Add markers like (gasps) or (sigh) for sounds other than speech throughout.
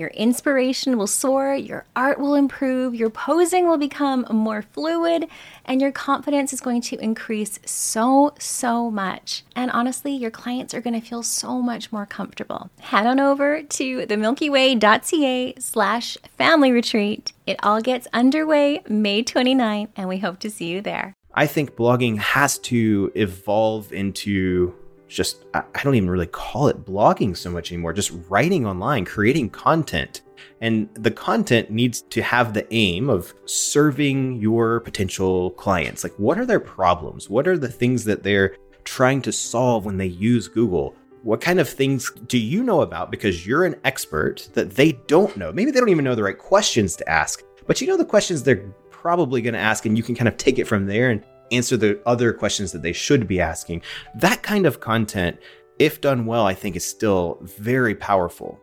Your inspiration will soar, your art will improve, your posing will become more fluid, and your confidence is going to increase so, so much. And honestly, your clients are going to feel so much more comfortable. Head on over to themilkyway.ca slash family retreat. It all gets underway May 29th, and we hope to see you there. I think blogging has to evolve into just, I don't even really call it blogging so much anymore, just writing online, creating content. And the content needs to have the aim of serving your potential clients. Like, what are their problems? What are the things that they're trying to solve when they use Google? What kind of things do you know about because you're an expert that they don't know? Maybe they don't even know the right questions to ask, but you know the questions they're probably going to ask, and you can kind of take it from there and answer the other questions that they should be asking. That kind of content, if done well, I think is still very powerful.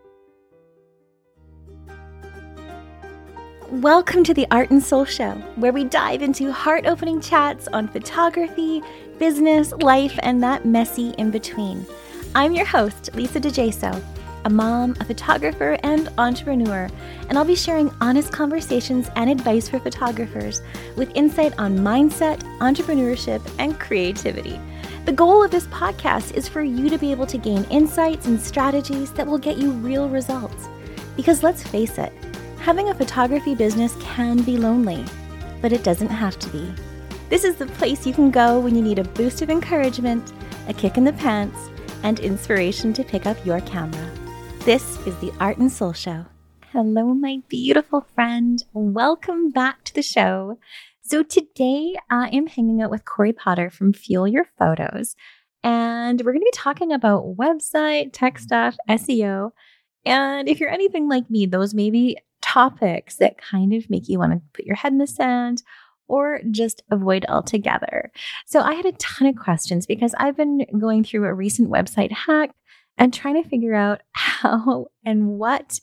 Welcome to the Art and Soul Show, where we dive into heart opening chats on photography, business, life, and that messy in between. I'm your host, Lisa DiGeso a mom, a photographer, and entrepreneur, and I'll be sharing honest conversations and advice for photographers with insight on mindset, entrepreneurship, and creativity. The goal of this podcast is for you to be able to gain insights and strategies that will get you real results. Because let's face it, having a photography business can be lonely, but it doesn't have to be. This is the place you can go when you need a boost of encouragement, a kick in the pants, and inspiration to pick up your camera. This is the Art and Soul Show. Hello, my beautiful friend. Welcome back to the show. So, today I am hanging out with Corey Potter from Fuel Your Photos, and we're going to be talking about website, tech mm. stuff, SEO. And if you're anything like me, those may be topics that kind of make you want to put your head in the sand or just avoid altogether. So, I had a ton of questions because I've been going through a recent website hack and trying to figure out (laughs) how and what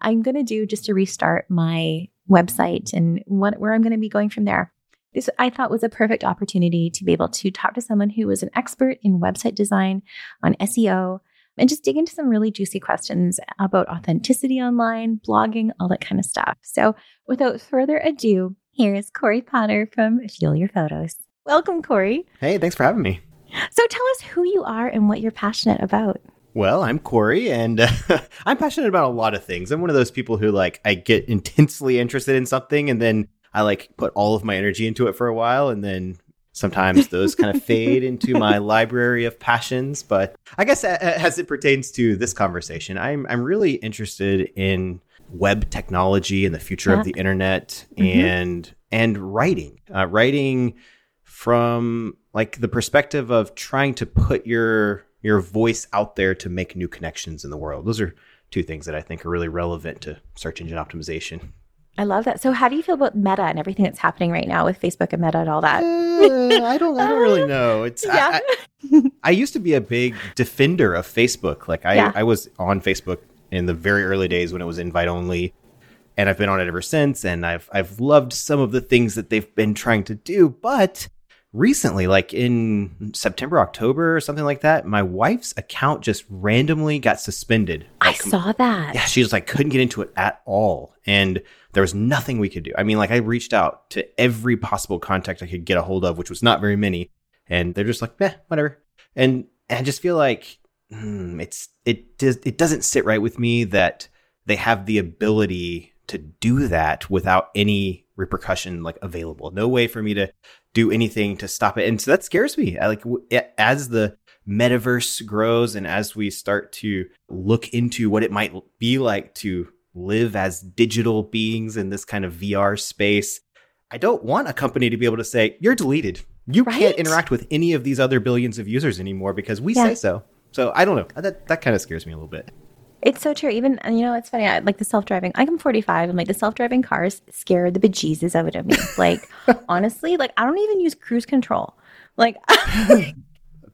I'm going to do just to restart my website and what where I'm going to be going from there. This I thought was a perfect opportunity to be able to talk to someone who was an expert in website design, on SEO, and just dig into some really juicy questions about authenticity online, blogging, all that kind of stuff. So, without further ado, here is Corey Potter from Fuel Your Photos. Welcome, Corey. Hey, thanks for having me. So, tell us who you are and what you're passionate about. Well, I'm Corey, and uh, (laughs) I'm passionate about a lot of things. I'm one of those people who like I get intensely interested in something, and then I like put all of my energy into it for a while, and then sometimes those kind of (laughs) fade into my library of passions. But I guess as it pertains to this conversation, I'm I'm really interested in web technology and the future yeah. of the internet, mm-hmm. and and writing, uh, writing from like the perspective of trying to put your your voice out there to make new connections in the world. Those are two things that I think are really relevant to search engine optimization. I love that. So, how do you feel about Meta and everything that's happening right now with Facebook and Meta and all that? Uh, I don't. I don't really (laughs) know. It's. yeah. I, I, (laughs) I, used to be a big defender of Facebook. Like I, yeah. I was on Facebook in the very early days when it was invite only, and I've been on it ever since. And I've I've loved some of the things that they've been trying to do, but recently, like in September, October, or something like that, my wife's account just randomly got suspended. I saw that. Yeah, she just like couldn't get into it at all. And there was nothing we could do. I mean, like I reached out to every possible contact I could get a hold of, which was not very many. And they're just like, eh, whatever. And, and I just feel like hmm, it's it does it doesn't sit right with me that they have the ability to do that without any repercussion like available. No way for me to do anything to stop it. And so that scares me. I like as the metaverse grows and as we start to look into what it might be like to live as digital beings in this kind of VR space, I don't want a company to be able to say, you're deleted. You right? can't interact with any of these other billions of users anymore because we yeah. say so. So I don't know. That that kind of scares me a little bit. It's so true. Even you know, it's funny. I like the self driving. I'm 45, and like the self driving cars scare the bejesus out of me. Like (laughs) honestly, like I don't even use cruise control. Like (laughs)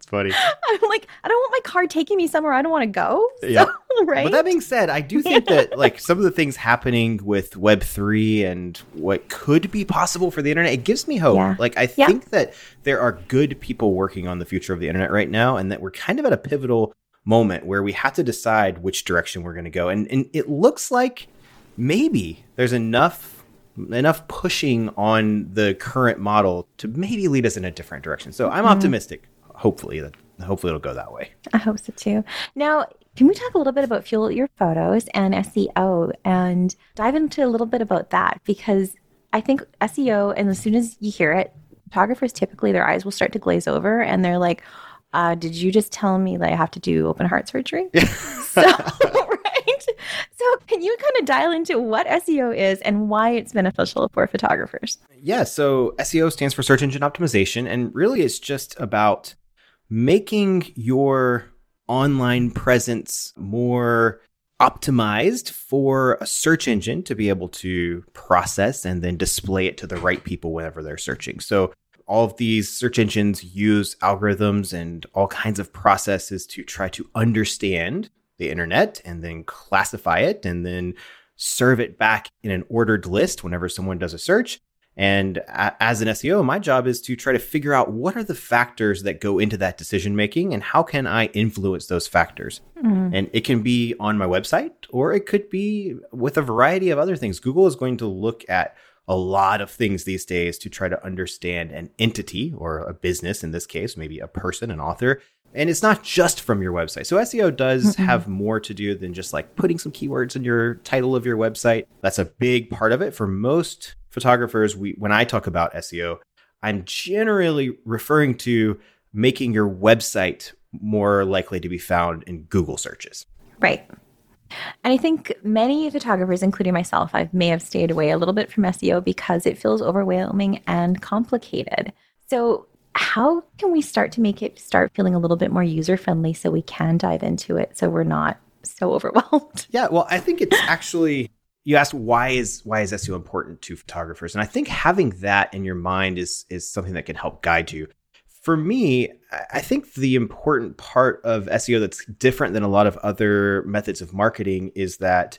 That's funny. I'm like, I don't want my car taking me somewhere I don't want to go. (laughs) So, yeah. Right. But that being said, I do think that like some of the things happening with Web three and what could be possible for the internet, it gives me hope. Yeah. Like I yeah. think that there are good people working on the future of the internet right now, and that we're kind of at a pivotal moment where we have to decide which direction we're going to go. And, and it looks like maybe there's enough enough pushing on the current model to maybe lead us in a different direction. So I'm mm-hmm. optimistic. Hopefully that hopefully it'll go that way. I hope so too. Now, can we talk a little bit about fuel your photos and SEO and dive into a little bit about that because I think SEO and as soon as you hear it, photographers typically their eyes will start to glaze over and they're like, uh, did you just tell me that I have to do open heart surgery? (laughs) so, right. So, can you kind of dial into what SEO is and why it's beneficial for photographers? Yeah. So, SEO stands for search engine optimization. And really, it's just about making your online presence more optimized for a search engine to be able to process and then display it to the right people whenever they're searching. So, all of these search engines use algorithms and all kinds of processes to try to understand the internet and then classify it and then serve it back in an ordered list whenever someone does a search. And as an SEO, my job is to try to figure out what are the factors that go into that decision making and how can I influence those factors. Mm-hmm. And it can be on my website or it could be with a variety of other things. Google is going to look at a lot of things these days to try to understand an entity or a business in this case, maybe a person, an author. And it's not just from your website. So SEO does mm-hmm. have more to do than just like putting some keywords in your title of your website. That's a big part of it. For most photographers, we when I talk about SEO, I'm generally referring to making your website more likely to be found in Google searches. Right. And I think many photographers, including myself, I may have stayed away a little bit from SEO because it feels overwhelming and complicated. So, how can we start to make it start feeling a little bit more user friendly so we can dive into it so we're not so (laughs) overwhelmed? Yeah, well, I think it's actually you asked why is why is SEO important to photographers, and I think having that in your mind is is something that can help guide you for me, I think the important part of SEO that's different than a lot of other methods of marketing is that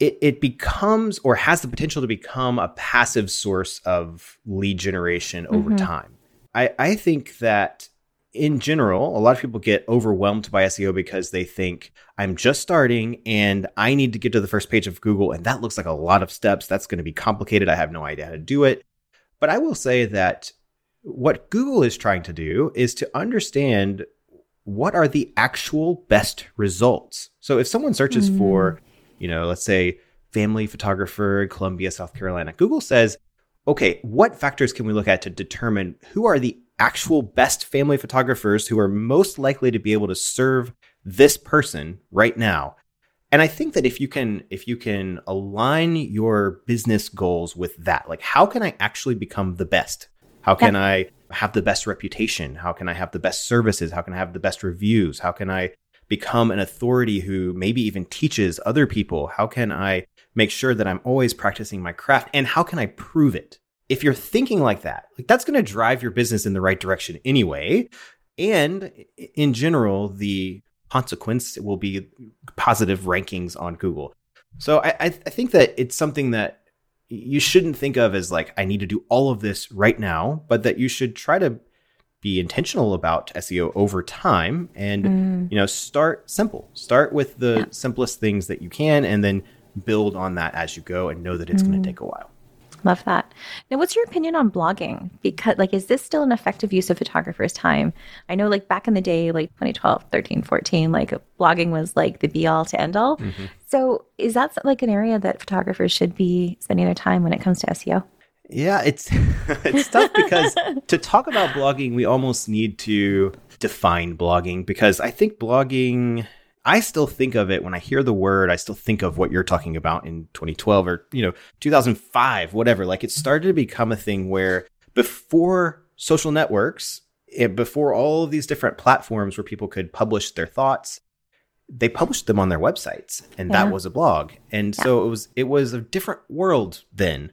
it, it becomes or has the potential to become a passive source of lead generation over mm-hmm. time. I, I think that in general, a lot of people get overwhelmed by SEO because they think I'm just starting and I need to get to the first page of Google, and that looks like a lot of steps. That's going to be complicated. I have no idea how to do it. But I will say that what Google is trying to do is to understand what are the actual best results. So if someone searches mm. for, you know, let's say family photographer, Columbia, South Carolina, Google says, okay, what factors can we look at to determine who are the actual best family photographers who are most likely to be able to serve this person right now? And I think that if you can if you can align your business goals with that, like how can I actually become the best? How can yeah. I have the best reputation? How can I have the best services? How can I have the best reviews? How can I become an authority who maybe even teaches other people? How can I make sure that I'm always practicing my craft? And how can I prove it? If you're thinking like that, like that's going to drive your business in the right direction anyway. And in general, the consequence will be positive rankings on Google. So I, I think that it's something that you shouldn't think of as like I need to do all of this right now, but that you should try to be intentional about SEO over time and mm. you know start simple. Start with the yeah. simplest things that you can and then build on that as you go and know that it's mm. going to take a while. Love that. Now, what's your opinion on blogging? Because, like, is this still an effective use of photographers' time? I know, like, back in the day, like 2012, 13, 14, like, blogging was like the be all to end all. Mm-hmm. So, is that like an area that photographers should be spending their time when it comes to SEO? Yeah, it's (laughs) it's tough because (laughs) to talk about blogging, we almost need to define blogging because I think blogging I still think of it when I hear the word, I still think of what you're talking about in 2012 or, you know, 2005, whatever. Like it started to become a thing where before social networks, it, before all of these different platforms where people could publish their thoughts, they published them on their websites and yeah. that was a blog. And yeah. so it was it was a different world then.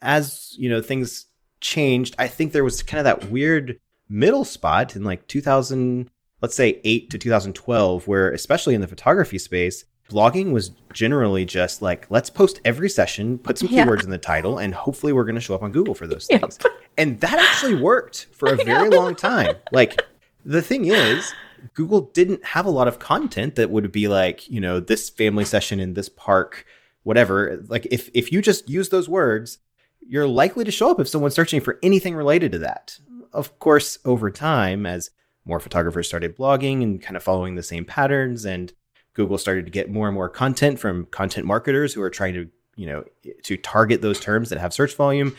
As, you know, things changed, I think there was kind of that weird middle spot in like 2000 let's say 8 to 2012 where especially in the photography space blogging was generally just like let's post every session put some (laughs) yeah. keywords in the title and hopefully we're going to show up on google for those things. Yep. and that actually worked for (laughs) a very long time. Like the thing is google didn't have a lot of content that would be like you know this family session in this park whatever. Like if if you just use those words you're likely to show up if someone's searching for anything related to that. Of course over time as more photographers started blogging and kind of following the same patterns and google started to get more and more content from content marketers who are trying to you know to target those terms that have search volume.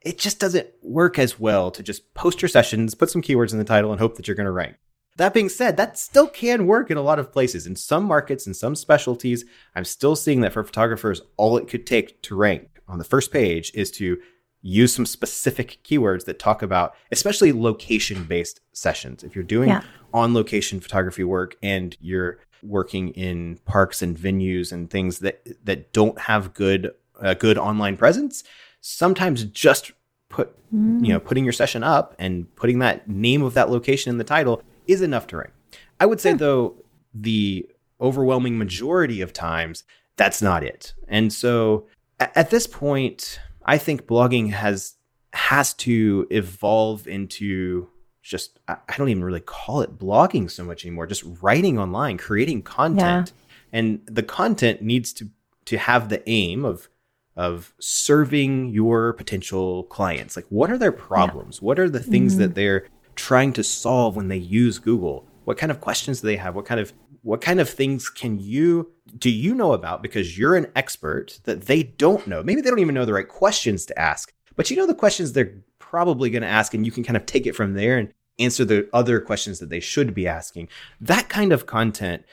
It just doesn't work as well to just post your sessions put some keywords in the title and hope that you're going to rank. That being said that still can work in a lot of places. In some markets and some specialties i'm still seeing that for photographers all it could take to rank on the first page is to use some specific keywords that talk about especially location based sessions if you're doing yeah. on location photography work and you're working in parks and venues and things that that don't have good uh, good online presence sometimes just put mm. you know putting your session up and putting that name of that location in the title is enough to rank i would say yeah. though the overwhelming majority of times that's not it and so at this point I think blogging has has to evolve into just I don't even really call it blogging so much anymore. Just writing online, creating content, yeah. and the content needs to to have the aim of of serving your potential clients. Like, what are their problems? Yeah. What are the things mm-hmm. that they're trying to solve when they use Google? What kind of questions do they have? What kind of what kind of things can you do you know about because you're an expert that they don't know? Maybe they don't even know the right questions to ask, but you know the questions they're probably going to ask, and you can kind of take it from there and answer the other questions that they should be asking. That kind of content,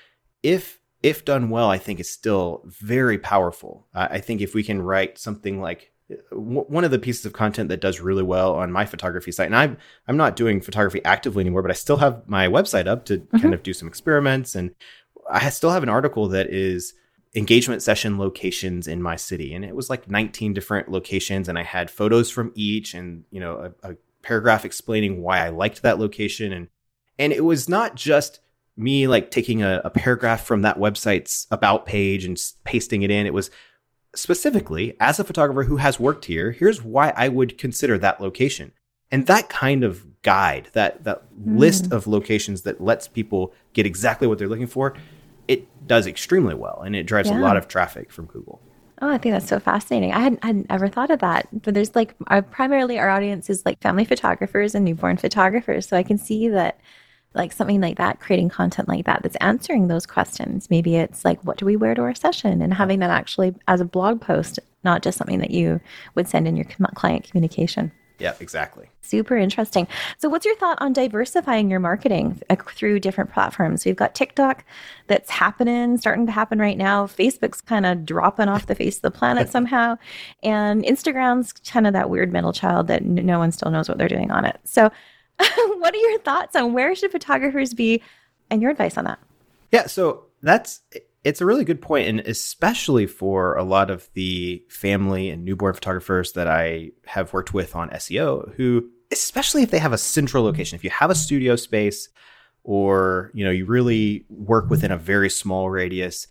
if if done well, I think is still very powerful. Uh, I think if we can write something like one of the pieces of content that does really well on my photography site and i'm i'm not doing photography actively anymore but i still have my website up to mm-hmm. kind of do some experiments and i still have an article that is engagement session locations in my city and it was like 19 different locations and i had photos from each and you know a, a paragraph explaining why i liked that location and and it was not just me like taking a, a paragraph from that website's about page and pasting it in it was specifically, as a photographer who has worked here, here's why I would consider that location. And that kind of guide, that that mm. list of locations that lets people get exactly what they're looking for, it does extremely well and it drives yeah. a lot of traffic from Google. Oh, I think that's so fascinating. I hadn't, hadn't ever thought of that. But there's like our, primarily our audience is like family photographers and newborn photographers. So I can see that like something like that, creating content like that that's answering those questions. Maybe it's like, what do we wear to our session? And having that actually as a blog post, not just something that you would send in your client communication. Yeah, exactly. Super interesting. So, what's your thought on diversifying your marketing uh, through different platforms? We've got TikTok that's happening, starting to happen right now. Facebook's kind of dropping off the face of the planet (laughs) somehow. And Instagram's kind of that weird middle child that no one still knows what they're doing on it. So, (laughs) what are your thoughts on where should photographers be and your advice on that? Yeah, so that's it's a really good point and especially for a lot of the family and newborn photographers that I have worked with on SEO who especially if they have a central mm-hmm. location, if you have a studio space or, you know, you really work within a very small radius,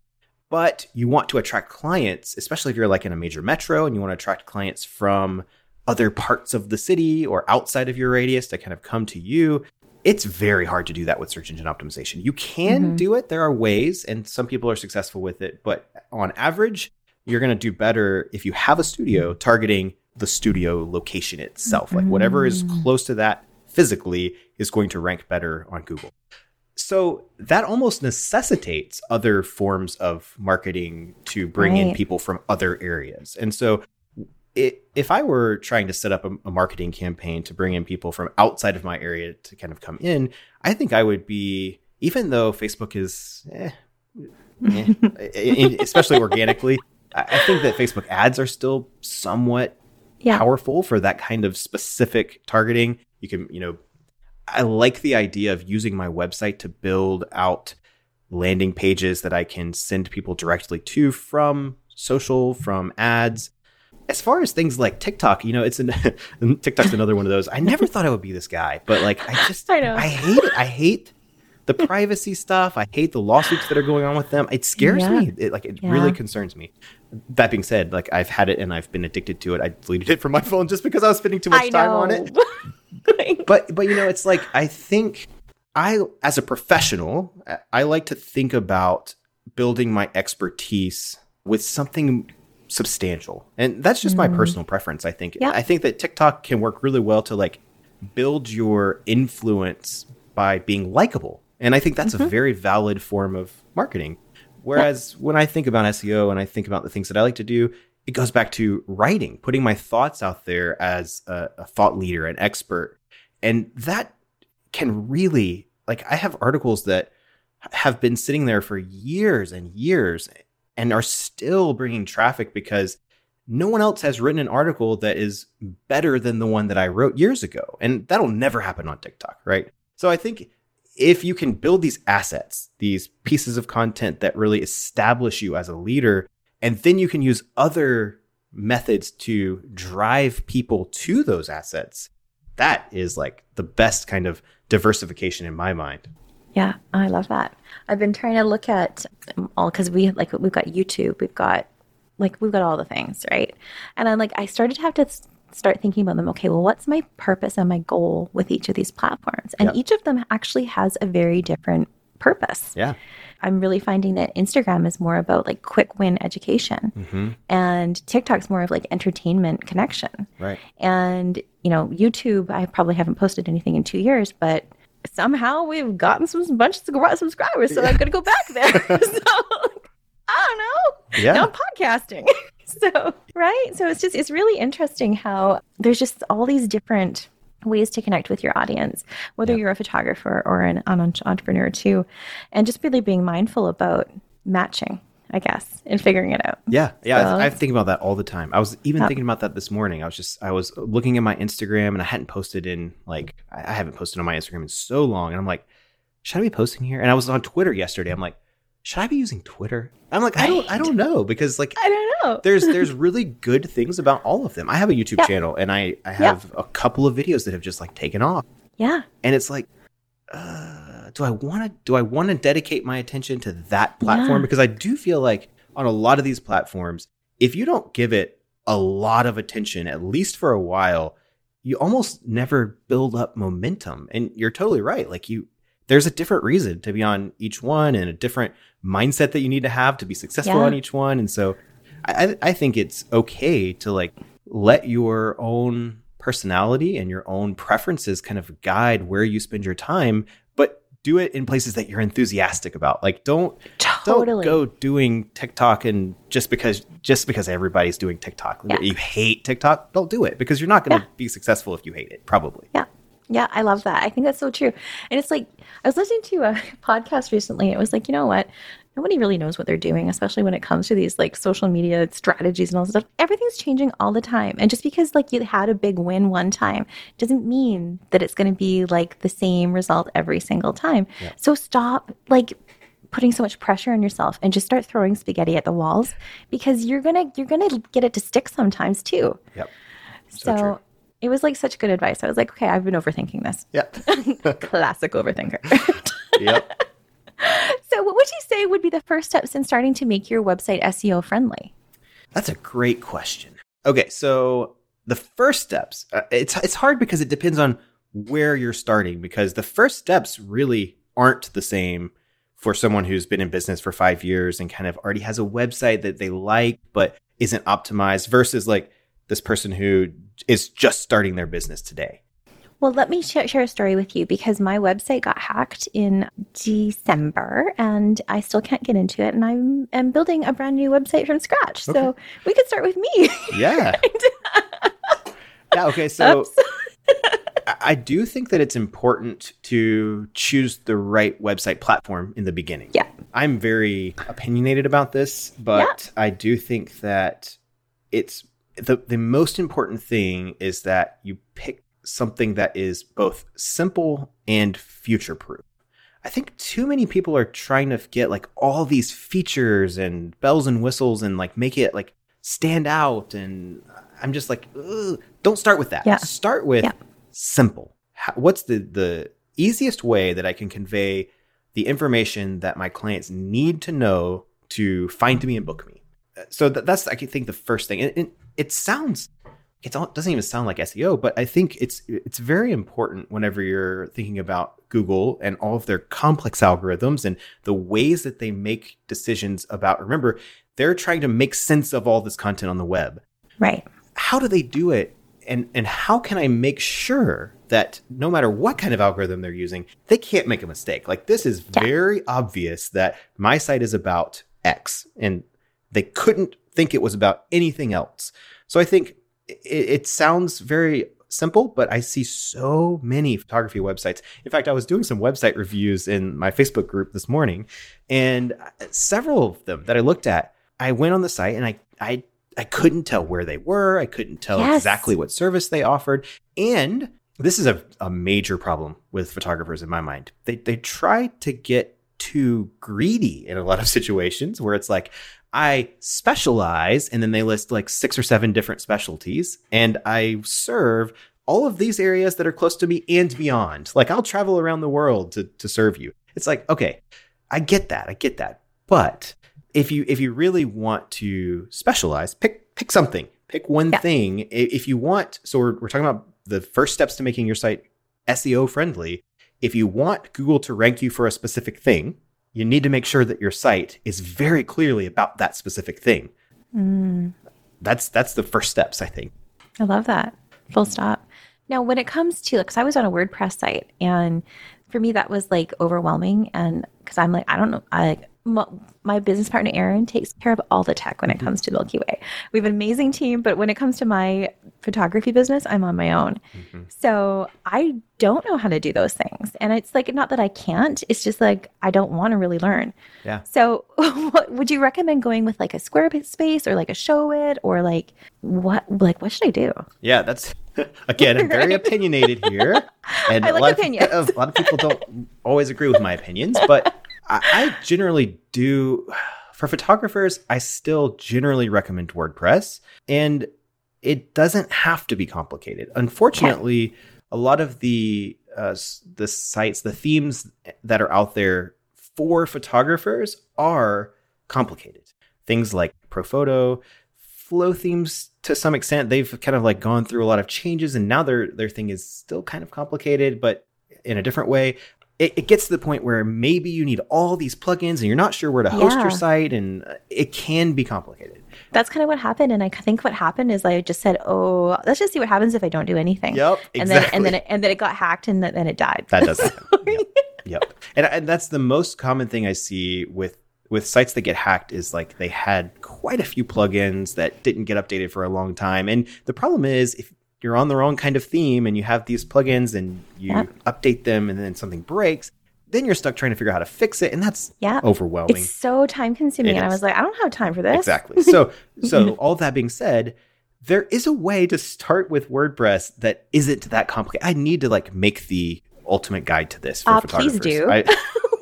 but you want to attract clients, especially if you're like in a major metro and you want to attract clients from other parts of the city or outside of your radius to kind of come to you. It's very hard to do that with search engine optimization. You can mm-hmm. do it. There are ways, and some people are successful with it. But on average, you're going to do better if you have a studio targeting the studio location itself. Like whatever is mm. close to that physically is going to rank better on Google. So that almost necessitates other forms of marketing to bring right. in people from other areas. And so it, if I were trying to set up a, a, marketing campaign to bring in people from outside of my area to kind of come in, I think I would be, even though Facebook is, eh, eh, (laughs) especially organically, I think that Facebook ads are still somewhat yeah. powerful for that kind of specific targeting. You can, you know, I like the idea of using my website to build out landing pages that I can send people directly to from social, from ads. As far as things like TikTok, you know, it's an (laughs) TikTok's another one of those. I never thought I would be this guy, but like I just (laughs) I, know. I hate it. I hate the privacy stuff. I hate the lawsuits that are going on with them. It scares yeah. me. It like it yeah. really concerns me. That being said, like I've had it and I've been addicted to it. I deleted it from my phone just because I was spending too much time on it. (laughs) but but you know, it's like I think I as a professional, I like to think about building my expertise with something substantial. And that's just mm-hmm. my personal preference, I think. Yeah. I think that TikTok can work really well to like build your influence by being likable. And I think that's mm-hmm. a very valid form of marketing. Whereas when I think about SEO and I think about the things that I like to do, it goes back to writing, putting my thoughts out there as a, a thought leader, an expert. And that can really, like, I have articles that have been sitting there for years and years and are still bringing traffic because no one else has written an article that is better than the one that I wrote years ago. And that'll never happen on TikTok, right? So I think if you can build these assets, these pieces of content that really establish you as a leader, and then you can use other methods to drive people to those assets, that is like the best kind of diversification in my mind. Yeah, I love that. I've been trying to look at all because we like we've got YouTube, we've got like we've got all the things, right? And I'm like I started to have to start thinking about them. Okay, well, what's my purpose and my goal with each of these platforms? And yep. each of them actually has a very different purpose. Yeah. I'm really finding that Instagram is more about like quick win education mm-hmm. and TikTok's more of like entertainment connection. Right. And, you know, YouTube, I probably haven't posted anything in two years, but somehow we've gotten some bunch of subscribers. So yeah. I'm to go back there. (laughs) (laughs) so I don't know. Yeah. Now I'm podcasting. (laughs) so, right? So it's just, it's really interesting how there's just all these different ways to connect with your audience, whether yeah. you're a photographer or an, an entrepreneur too, and just really being mindful about matching. I guess, and figuring it out. Yeah, yeah, so, I, I think about that all the time. I was even thinking about that this morning. I was just, I was looking at my Instagram, and I hadn't posted in like, I haven't posted on my Instagram in so long, and I'm like, should I be posting here? And I was on Twitter yesterday. I'm like, should I be using Twitter? I'm like, right. I don't, I don't know because like, I don't know. there's, there's (laughs) really good things about all of them. I have a YouTube yeah. channel and I, I have yeah. a couple of videos that have just like taken off. Yeah. And it's like, uh, do I want to, do I want to dedicate my attention to that platform? Yeah. Because I do feel like on a lot of these platforms, if you don't give it a lot of attention, at least for a while, you almost never build up momentum. And you're totally right. Like you, there's a different reason to be on each one and a different mindset that you need to have to be successful yeah. on each one. And so I, I think it's okay to like let your own personality and your own preferences kind of guide where you spend your time, do it in places that you're enthusiastic about. Like don't totally. don't go doing TikTok and just because just because everybody's doing TikTok. Yeah. You hate TikTok, don't do it because you're not going to yeah. be successful if you hate it, probably. Yeah. Yeah, I love that. I think that's so true. And it's like I was listening to a (laughs) podcast recently. It was like, you know what? Nobody really knows what they're doing, especially when it comes to these like social media strategies and all this stuff. Everything's changing all the time. And just because like you had a big win one time doesn't mean that it's going to be like the same result every single time. Yeah. So stop like putting so much pressure on yourself and just start throwing spaghetti at the walls because you're going to you're going to get it to stick sometimes too. Yep. So, so it was like such good advice. I was like, okay, I've been overthinking this. Yep. (laughs) Classic overthinker. (laughs) yep. (laughs) So, what would you say would be the first steps in starting to make your website SEO friendly? That's a great question. Okay, so the first steps, uh, it's it's hard because it depends on where you're starting because the first steps really aren't the same for someone who's been in business for 5 years and kind of already has a website that they like but isn't optimized versus like this person who is just starting their business today. Well, let me sh- share a story with you because my website got hacked in December and I still can't get into it. And I'm, I'm building a brand new website from scratch. Okay. So we could start with me. Yeah. (laughs) yeah. Okay. So (laughs) I do think that it's important to choose the right website platform in the beginning. Yeah. I'm very opinionated about this, but yeah. I do think that it's the, the most important thing is that you pick something that is both simple and future proof. I think too many people are trying to get like all these features and bells and whistles and like make it like stand out. And I'm just like, don't start with that. Yeah. Start with yeah. simple. How, what's the, the easiest way that I can convey the information that my clients need to know to find me and book me? Uh, so that, that's, I think, the first thing. And, and it sounds it doesn't even sound like SEO, but I think it's it's very important whenever you're thinking about Google and all of their complex algorithms and the ways that they make decisions about. Remember, they're trying to make sense of all this content on the web. Right. How do they do it? And and how can I make sure that no matter what kind of algorithm they're using, they can't make a mistake? Like this is yeah. very obvious that my site is about X and they couldn't think it was about anything else. So I think it, it sounds very simple, but I see so many photography websites. In fact, I was doing some website reviews in my Facebook group this morning, and uh, several of them that I looked at, I went on the site and I I I couldn't tell where they were. I couldn't tell yes. exactly what service they offered. And this is a, a major problem with photographers in my mind. They they try to get too greedy in a lot of (laughs) situations where it's like, I specialize, and then they list like six or seven different specialties, and I serve all of these areas that are close to me and beyond. Like I'll travel around the world to, to serve you. It's like, okay, I get that. I get that. But if you if you really want to specialize, pick pick something. Pick one yeah. thing. If you want, so we're, we're talking about the first steps to making your site SEO friendly. If you want Google to rank you for a specific thing, you need to make sure that your site is very clearly about that specific thing. Mm. That's that's the first steps, I think. I love that. Full stop. Now, when it comes to, because I was on a WordPress site, and for me that was like overwhelming, and because I'm like, I don't know, I my business partner Aaron takes care of all the tech when it mm-hmm. comes to Milky Way. We have an amazing team, but when it comes to my photography business, I'm on my own. Mm-hmm. So I don't know how to do those things. And it's like not that I can't, it's just like I don't want to really learn. Yeah. So (laughs) what would you recommend going with like a square space or like a Showit or like what like what should I do? Yeah, that's (laughs) again, I'm very opinionated here. (laughs) And I like a lot opinions. Of, a lot of people don't always agree with my opinions, but I, I generally do. (sighs) For photographers, I still generally recommend WordPress, and it doesn't have to be complicated. Unfortunately, a lot of the uh, the sites, the themes that are out there for photographers are complicated. Things like ProPhoto, Flow themes to some extent, they've kind of like gone through a lot of changes, and now their their thing is still kind of complicated, but in a different way it, it, gets to the point where maybe you need all these plugins and you're not sure where to host yeah. your site and uh, it can be complicated. That's kind of what happened. And I think what happened is I just said, oh, let's just see what happens if I don't do anything. Yep. And then, and then, it, and then it got hacked and then it died. That does (laughs) happen. yep. yep. And, and that's the most common thing I see with with sites that get hacked is like they had quite a few plugins that didn't get updated for a long time. And the problem is if you're on the wrong kind of theme and you have these plugins and you update them and then something breaks, then you're stuck trying to figure out how to fix it, and that's yeah. overwhelming. It's so time consuming, and I was like, I don't have time for this. Exactly. So, (laughs) so all that being said, there is a way to start with WordPress that isn't that complicated. I need to like make the ultimate guide to this for uh, photographers. Please do. I, (laughs)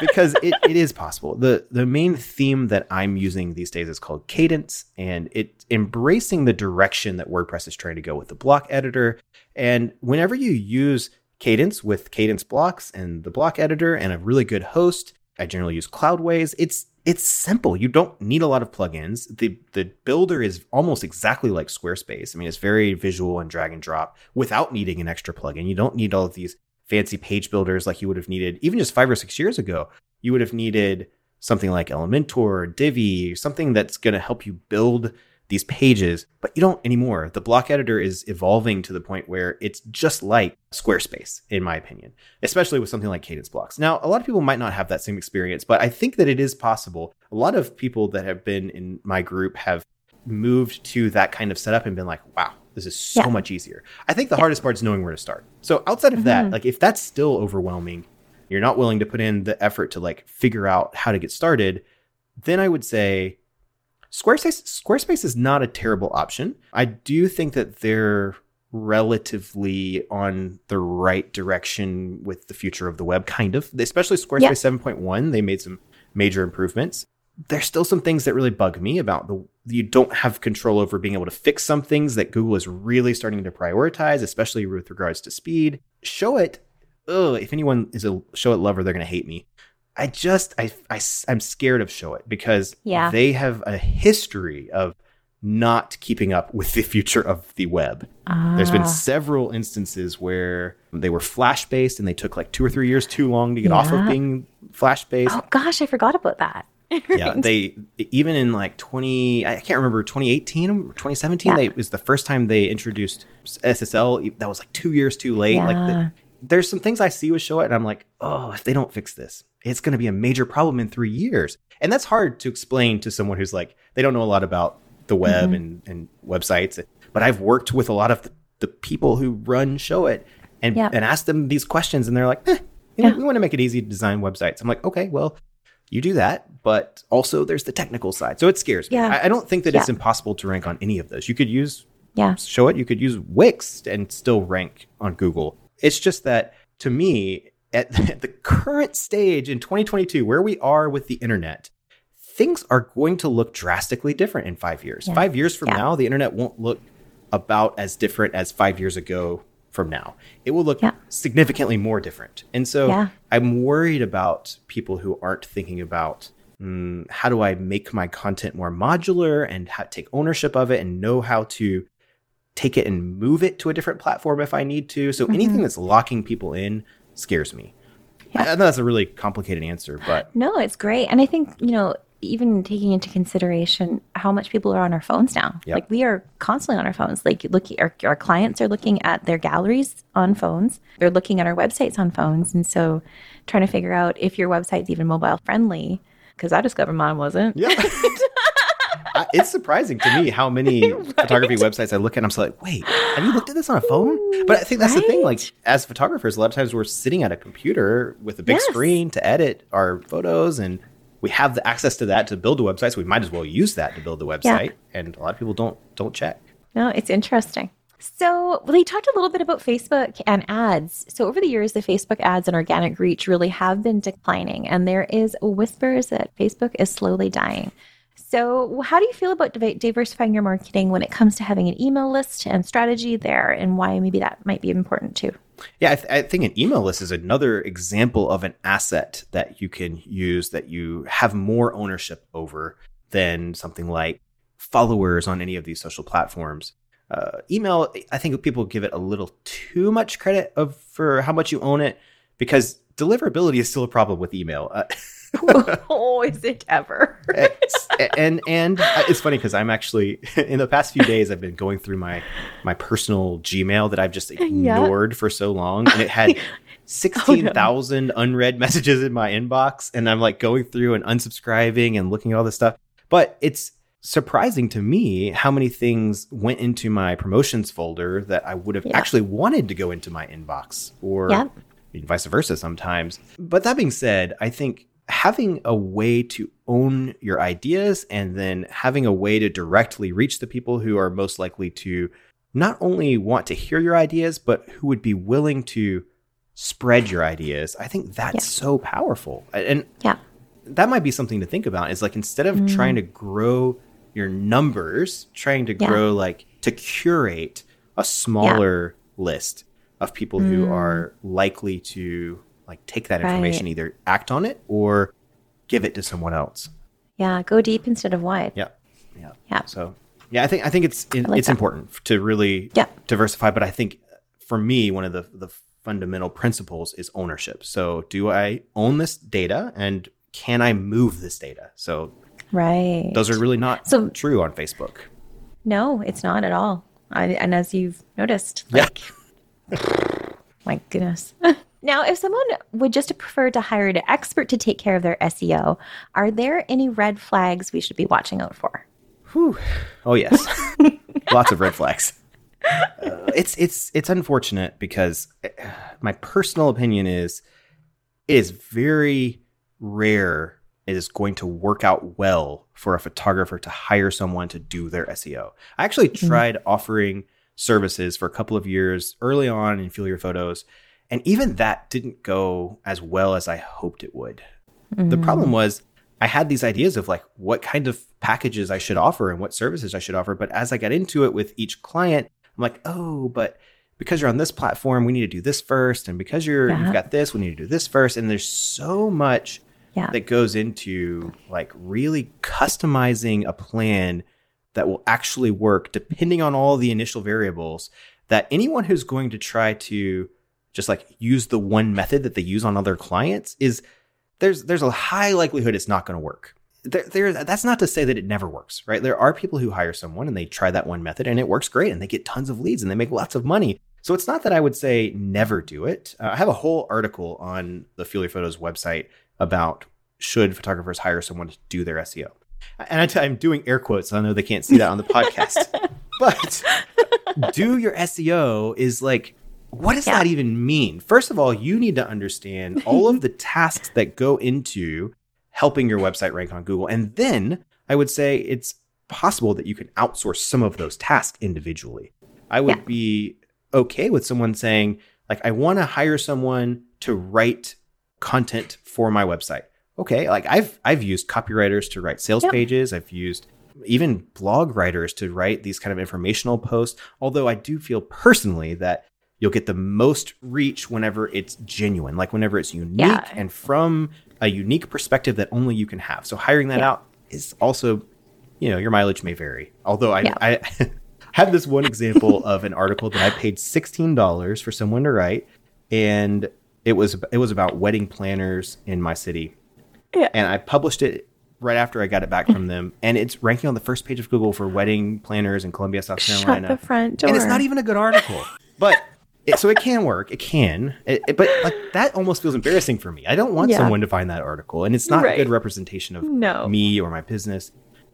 because it, it is possible. The the main theme that I'm using these days is called Kadence, and it's embracing the direction that WordPress is trying to go with the block editor. And whenever you use Kadence with Kadence blocks and the block editor and a really good host, I generally use Cloudways. It's it's simple. You don't need a lot of plugins. The the builder is almost exactly like Squarespace. I mean, it's very visual and drag and drop without needing an extra plugin. You don't need all of these fancy page builders like you would have needed even just 5 or 6 years ago. You would have needed something like Elementor, Divi, something that's going to help you build these pages, but you don't anymore. The block editor is evolving to the point where it's just like Squarespace, in my opinion, especially with something like Kadence blocks. Now, a lot of people might not have that same experience, but I think that it is possible. A lot of people that have been in my group have moved to that kind of setup and been like, wow, this is so yeah. much easier. I think the yeah. hardest part is knowing where to start. So outside of mm-hmm. that, like if that's still overwhelming, you're not willing to put in the effort to like figure out how to get started, then I would say Squarespace Squarespace is not a terrible option. I do think that they're relatively on the right direction with the future of the web kind of especially squarespace yeah. 7.1 they made some major improvements there's still some things that really bug me about the you don't have control over being able to fix some things that google is really starting to prioritize especially with regards to speed Showit ugh, if anyone is a Showit lover they're going to hate me I just I, I I'm scared of Showit because yeah. they have a history of not keeping up with the future of the web. There's been ah. several instances where they were flash based and they took like two or three years too long to get yeah. off of being flash based. Oh gosh, I forgot about that. (laughs) yeah, they even in like 20 I can't remember 2018 or 2017 yeah. they it was the first time they introduced SSL that was like 2 years too late yeah. like the, there's some things I see with Showit and I'm like, "Oh, if they don't fix this, it's going to be a major problem in three years. And that's hard to explain to someone who's like, they don't know a lot about the web mm-hmm. and, and websites. But I've worked with a lot of the, the people who run Showit and, yeah. and ask them these questions. And they're like, eh, yeah. we want to make it easy to design websites. I'm like, okay, well, you do that. But also there's the technical side. So it scares me. Yeah. I, don't think that yeah. it's impossible to rank on any of those. You could use yeah. Showit, you could use Wix and still rank on Google. It's just that to me, at (laughs) the current stage in 2022, where we are with the internet, things are going to look drastically different in five years. Yeah. Five years from now, the internet won't look about as different as five years ago from now. It will look yeah. significantly more different. And so I'm worried about people who aren't thinking about mm, how do I make my content more modular and how, take ownership of it and know how to take it and move it to a different platform if I need to. So mm-hmm. anything that's locking people in scares me. Yeah. I know that's a really complicated answer, but no, it's great. And I think, you know, even taking into consideration how much people are on our phones now. Yep. Like we are constantly on our phones. Like looking our, our clients are looking at their galleries on phones. They're looking at our websites on phones. And so trying to figure out if your website's even mobile friendly, because I discovered mine wasn't. Yeah. (laughs) I, it's surprising to me how many (laughs) right? photography websites I look at. I'm so like, wait, have you looked at this on a phone? But I think that's right? the thing. Like, as photographers, a lot of times we're sitting at a computer with a big yes. screen to edit our photos, and we have the access to that to build a website. So we might as well use that to build the website. Yeah. And a lot of people don't don't check. No, it's interesting. So, well, they talked a little bit about Facebook and ads. So, over the years, the Facebook ads and organic reach really have been declining, and there is whispers that Facebook is slowly dying. So, how do you feel about diversifying your marketing when it comes to having an email list and strategy there, and why maybe that might be important too? Yeah, I, th- I, think an email list is another example of an asset that you can use that you have more ownership over than something like followers on any of these social platforms. Uh, email, I think people give it a little too much credit of for how much you own it because deliverability is still a problem with email. Uh, (laughs) (laughs) (laughs) oh, is it ever? (laughs) and and uh, it's funny because I'm actually in the past few days I've been going through my my personal Gmail that I've just ignored yeah. for so long, and it had. 16,000 oh, no. unread messages in my inbox and I'm like going through and unsubscribing and looking at all this stuff. But it's surprising to me how many things went into my promotions folder that I would have yeah. actually wanted to go into my inbox or yep. vice versa sometimes. But that being said, I think having a way to own your ideas and then having a way to directly reach the people who are most likely to not only want to hear your ideas, but who would be willing to spread your ideas. I think that's yeah. so powerful. And yeah. that might be something to think about is like instead of mm. trying to grow your numbers, trying to yeah. grow like to curate a smaller list of people mm. who are likely to like take that information, right. either act on it or give it to someone else. Yeah, go deep instead of wide. Yeah. Yeah. Yeah. So, yeah, I think I think it's it, like it's that. important to really Yeah. diversify, but I think for me one of the the fundamental principles is ownership. So, do I own this data and can I move this data? So, Right. those are really not So- true on Facebook. No, it's not at all. I, and as you've noticed, Yeah. (laughs) my goodness. (laughs) now, if someone would just prefer to hire an expert to take care of their SEO, are there any red flags we should be watching out for? Whew. Oh yes, (laughs) lots of red flags. Uh, it's it's it's unfortunate because uh, my personal opinion is it is very rare it is going to work out well for a photographer to hire someone to do their SEO. I actually tried offering services for a couple of years early on in Fuel Your Photos, and even that didn't go as well as I hoped it would. The mm. problem was I had these ideas of like what kind of packages I should offer and what services I should offer. But as I got into it with each client, I'm like, oh, but because you're on this platform, we need to do this first. And because you're Yeah. you've got this, we need to do this first. And there's so much Yeah. that goes into like really customizing a plan that will actually work depending on all the initial variables that anyone who's going to try to just like use the one method that they use on other clients is there's there's a high likelihood it's not going to work. There, there, that's not to say that it never works, right? There are people who hire someone and they try that one method and it works great and they get tons of leads and they make lots of money. So it's not that I would say never do it. Uh, I have a whole article on the Fuel Your Photos website about should photographers hire someone to do their SEO. And I t- I'm doing air quotes. I know they can't see that on the (laughs) podcast, but do your SEO is like, what does Yeah. that even mean? First of all, you need to understand (laughs) all of the tasks that go into helping your website rank on Google. And then I would say it's possible that you can outsource some of those tasks individually. I would Yeah. be okay with someone saying, like, I want to hire someone to write content for my website. Okay, like I've I've used copywriters to write sales Yep. pages. I've used even blog writers to write these kind of informational posts. Although I do feel personally that you'll get the most reach whenever it's genuine, like whenever it's unique Yeah. and from a unique perspective that only you can have. So hiring that Yeah. out is also, you know, your mileage may vary. Although I Yeah. I (laughs) have this one example (laughs) of an article that I paid sixteen dollars for someone to write, and it was it was about wedding planners in my city, Yeah. and I published it right after I got it back from mm. them, and it's ranking on the first page of Google for wedding planners in Columbia, South Shut Carolina the front door. and it's not even a good article. (laughs) But it, so it can work. It can. It, it- but like that almost feels embarrassing for me. I don't want Yeah. someone to find that article, and it's not a good representation of No. me or my business.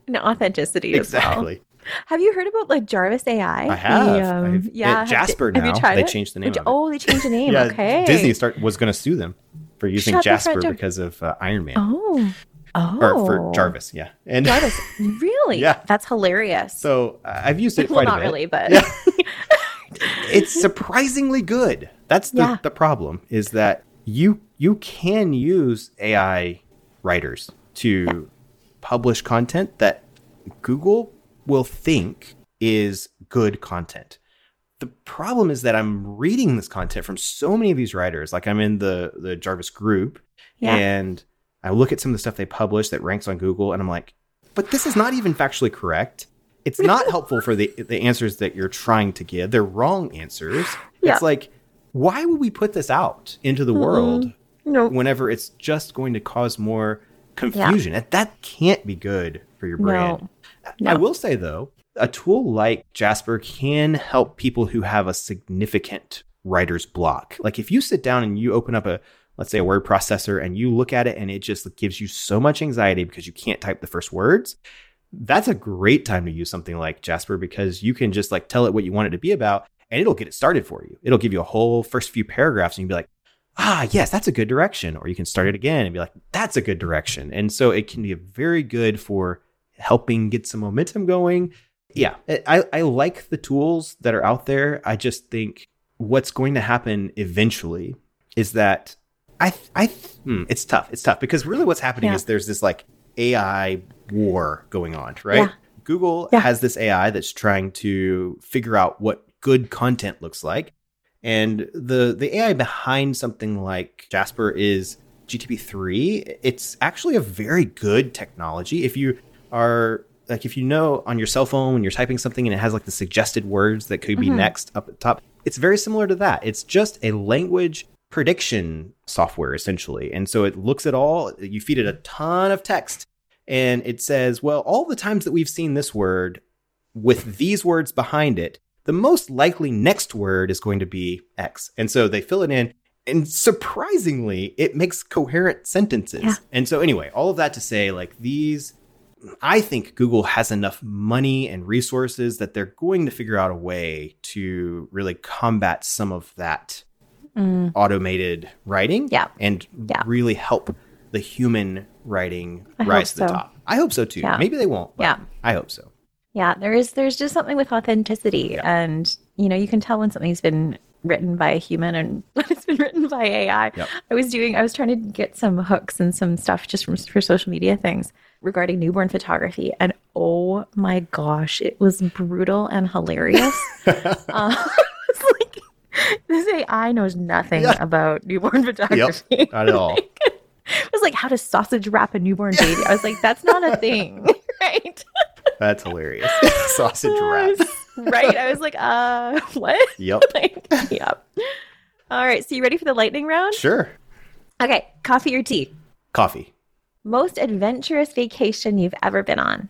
an authenticity as well. Exactly. Have you heard about like Jarvis AI? I have. The, um, I've- yeah. uh, have- Jasper have you now. tried They changed the name Would you- of it. Oh, they changed the (laughs) name. yeah, okay. Disney start was going to sue them for using Shut Jasper because of uh, Iron Man Oh. Oh. or for Jarvis. Yeah, and Jarvis. (laughs) Really? Yeah. That's hilarious. so uh, I've used it (laughs) well, quite a not really, but Yeah. It's surprisingly good. That's the, Yeah. the problem is that you you can use AI writers to publish content that Google will think is good content. The problem is that I'm reading this content from so many of these writers. Like I'm in the the Jarvis group Yeah. and I look at some of the stuff they publish that ranks on Google and I'm like, but this is not even factually correct. It's not helpful for the the answers that you're trying to give. They're wrong answers. Yeah. It's like, why would we put this out into the world no. whenever it's just going to cause more confusion? That That can't be good for your brand. No. I will say though, a tool like Jasper can help people who have a significant writer's block. Like if you sit down and you open up a let's say a word processor and you look at it and it just gives you so much anxiety because you can't type the first words, that's a great time to use something like Jasper because you can just like tell it what you want it to be about and it'll get it started for you. It'll give you a whole first few paragraphs and you'll be like, ah, yes, that's a good direction. Or you can start it again and be like, that's a good direction. And so it can be very good for helping get some momentum going. Yeah, I, I like the tools that are out there. I just think what's going to happen eventually is that I, I, hmm, it's tough. It's tough because really what's happening Yeah. is there's this like AI war going on, right? Yeah. Google Yeah. has this AI that's trying to figure out what good content looks like. And the the AI behind something like Jasper is GTP three. It's actually a very good technology. If you are like if you know on your cell phone when you're typing something and it has like the suggested words that could be Mm-hmm. next up at the top, it's very similar to that. It's just a language prediction software essentially. And so it looks at all, you feed it a ton of text and it says, well, all the times that we've seen this word with these words behind it, the most likely next word is going to be X. And so they fill it in. And surprisingly, it makes coherent sentences. Yeah. And so, anyway, all of that to say, like, these, I think Google has enough money and resources that they're going to figure out a way to really combat some of that Mm. automated writing Yeah. and Yeah. really help the human writing I rise to the so. top. I hope so too. Yeah. Maybe they won't. But Yeah. I hope so. Yeah, there is there's just something with authenticity Yeah. and you know, you can tell when something's been written by a human and (laughs) when it's been written by AI. Yep. I was doing I was trying to get some hooks and some stuff just from for social media things regarding newborn photography and oh my gosh, it was brutal and hilarious. (laughs) uh, (laughs) (laughs) this AI knows nothing Yeah. about newborn photography. Not at all. (laughs) It was like how to sausage wrap a newborn baby. I was like, that's not a (laughs) thing, right? That's hilarious. Sausage wrap. right? I was like, uh, what? Yep. like, yep. All right. So you ready for the lightning round? Sure. Okay. Coffee or tea? Coffee. Most adventurous vacation you've ever been on?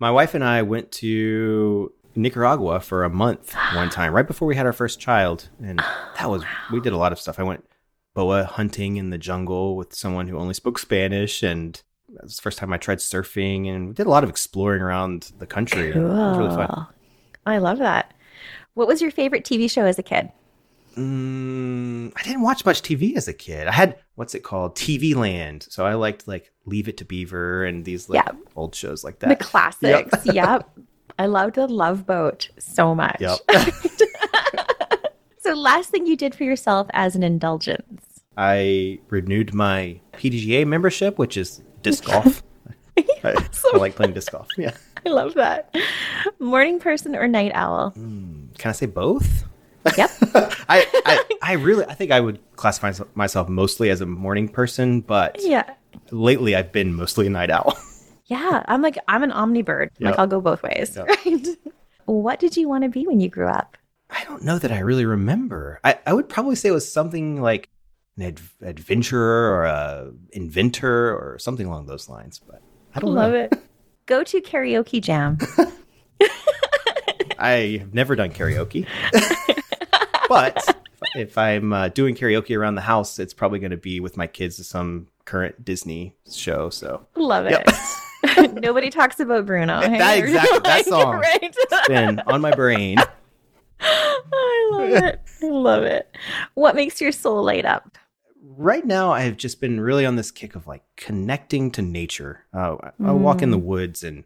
My wife and I went to Nicaragua for a month one (gasps) time, right before we had our first child. And that was, we did a lot of stuff. I went boa hunting in the jungle with someone who only spoke Spanish. And that was the first time I tried surfing. And we did a lot of exploring around the country. It was really fun. Cool. I love that. What was your favorite TV show as a kid? Mm, I didn't watch much TV as a kid. I had what's it called, TV Land. So I liked like Leave It to Beaver and these like Yeah. old shows like that. The classics. Yep. (laughs) I loved the Love Boat so much. Yep. (laughs) So, last thing you did for yourself as an indulgence? I renewed my PDGA membership, which is disc golf. (laughs) I, I like playing disc golf. Yeah. I love that. Morning person or night owl? Hmm, can I say both? Yep. (laughs) I, I, I really, I think I would classify myself mostly as a morning person, but yeah. lately I've been mostly a night owl. Yeah, I'm like I'm an omnibird. Like Yep. I'll go both ways. Yep. (laughs) Right. what did you want to be when you grew up? I don't know that I really remember. I, I would probably say it was something like an ad- adventurer or a inventor or something along those lines, but I don't Love know. it. (laughs) Go to karaoke jam. (laughs) I have never done karaoke, but if I'm uh, doing karaoke around the house, it's probably going to be with my kids to some current Disney show. So Love Yep. (laughs) Nobody talks about Bruno. hey? That- exactly, that (laughs) song. (laughs) Right. been on my brain. I love it. I love it. What makes your soul light up? right now i've just been really on this kick of like connecting to nature uh, i I walk in the woods and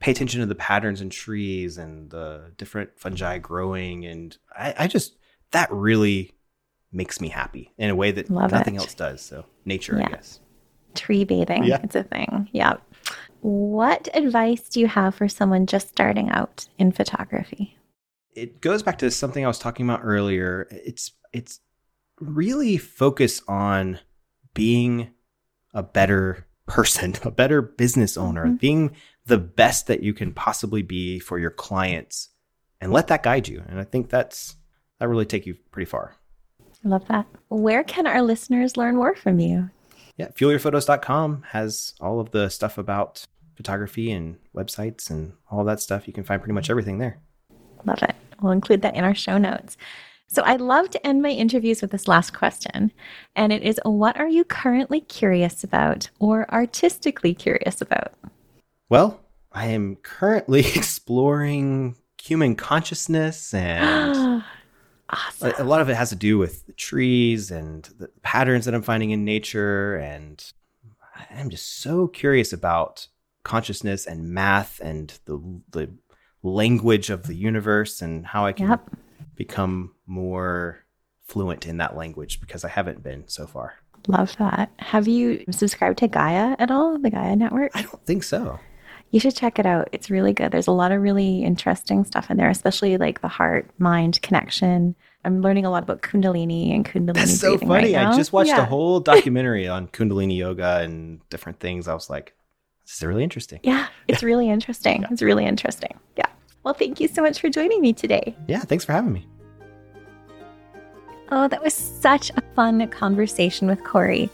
pay attention to the patterns in trees and the different fungi growing and i, I just that really makes me happy in a way that Love nothing it. else does so nature Yeah. i guess Tree bathing. Yeah. It's a thing. Yeah. What advice do you have for someone just starting out in photography? it goes back to something I was talking about earlier. It's it's really focus on being a better person, (laughs) a better business owner, Mhm. being the best that you can possibly be for your clients and let that guide you. And I think that's that really take you pretty far. I love that. Where can our listeners learn more from you? Yeah, fuelyourphotos.com has all of the stuff about photography and websites and all that stuff. You can find pretty much everything there. Love it. We'll include that in our show notes. So I love to end my interviews with this last question. And it is what are you currently curious about or artistically curious about? Well, I am currently (laughs) exploring human consciousness and (gasps) (gasps) (gasps) awesome. a, a lot of it has to do with the trees and the patterns that I'm finding in nature. And I'm just so curious about consciousness and math and the, the language of the universe and how I can Yep. become more fluent in that language because I haven't been so far. Love that. Have you subscribed to Gaia at all? The Gaia Network? I don't think so. You should check it out. It's really good. There's a lot of really interesting stuff in there, especially like the heart mind connection. I'm learning a lot about Kundalini and Kundalini. That's so funny. Right. I just watched Yeah. a whole documentary on Kundalini yoga and different things. I was like, this is really interesting. Yeah, it's really (laughs) interesting. It's really interesting. Yeah. Well, thank you so much for joining me today. Yeah, thanks for having me. Oh, that was such a fun conversation with Corey.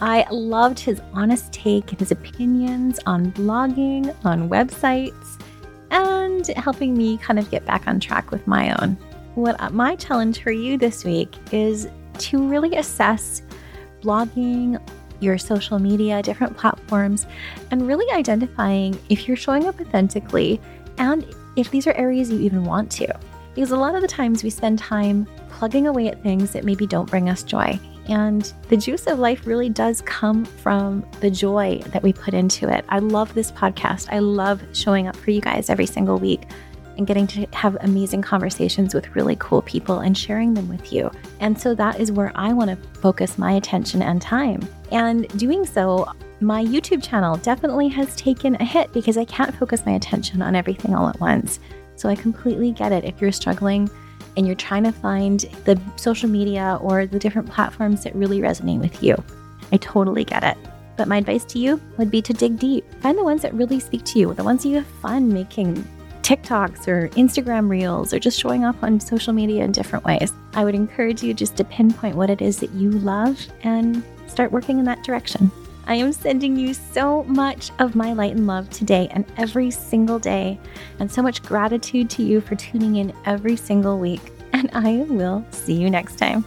I loved his honest take and his opinions on blogging, on websites, and helping me kind of get back on track with my own. What uh, my challenge for you this week is to really assess blogging, your social media, different platforms, and really identifying if you're showing up authentically and if these are areas you even want to. Because a lot of the times we spend time plugging away at things that maybe don't bring us joy. And the juice of life really does come from the joy that we put into it. I love this podcast. I love showing up for you guys every single week and getting to have amazing conversations with really cool people and sharing them with you. And so that is where I want to focus my attention and time. And doing so, my YouTube channel definitely has taken a hit because I can't focus my attention on everything all at once. So I completely get it if you're struggling and you're trying to find the social media or the different platforms that really resonate with you. I totally get it. But my advice to you would be to dig deep. Find the ones that really speak to you, the ones you have fun making TikToks or Instagram reels or just showing up on social media in different ways. I would encourage you just to pinpoint what it is that you love and start working in that direction. I am sending you so much of my light and love today and every single day, and so much gratitude to you for tuning in every single week. And I will see you next time.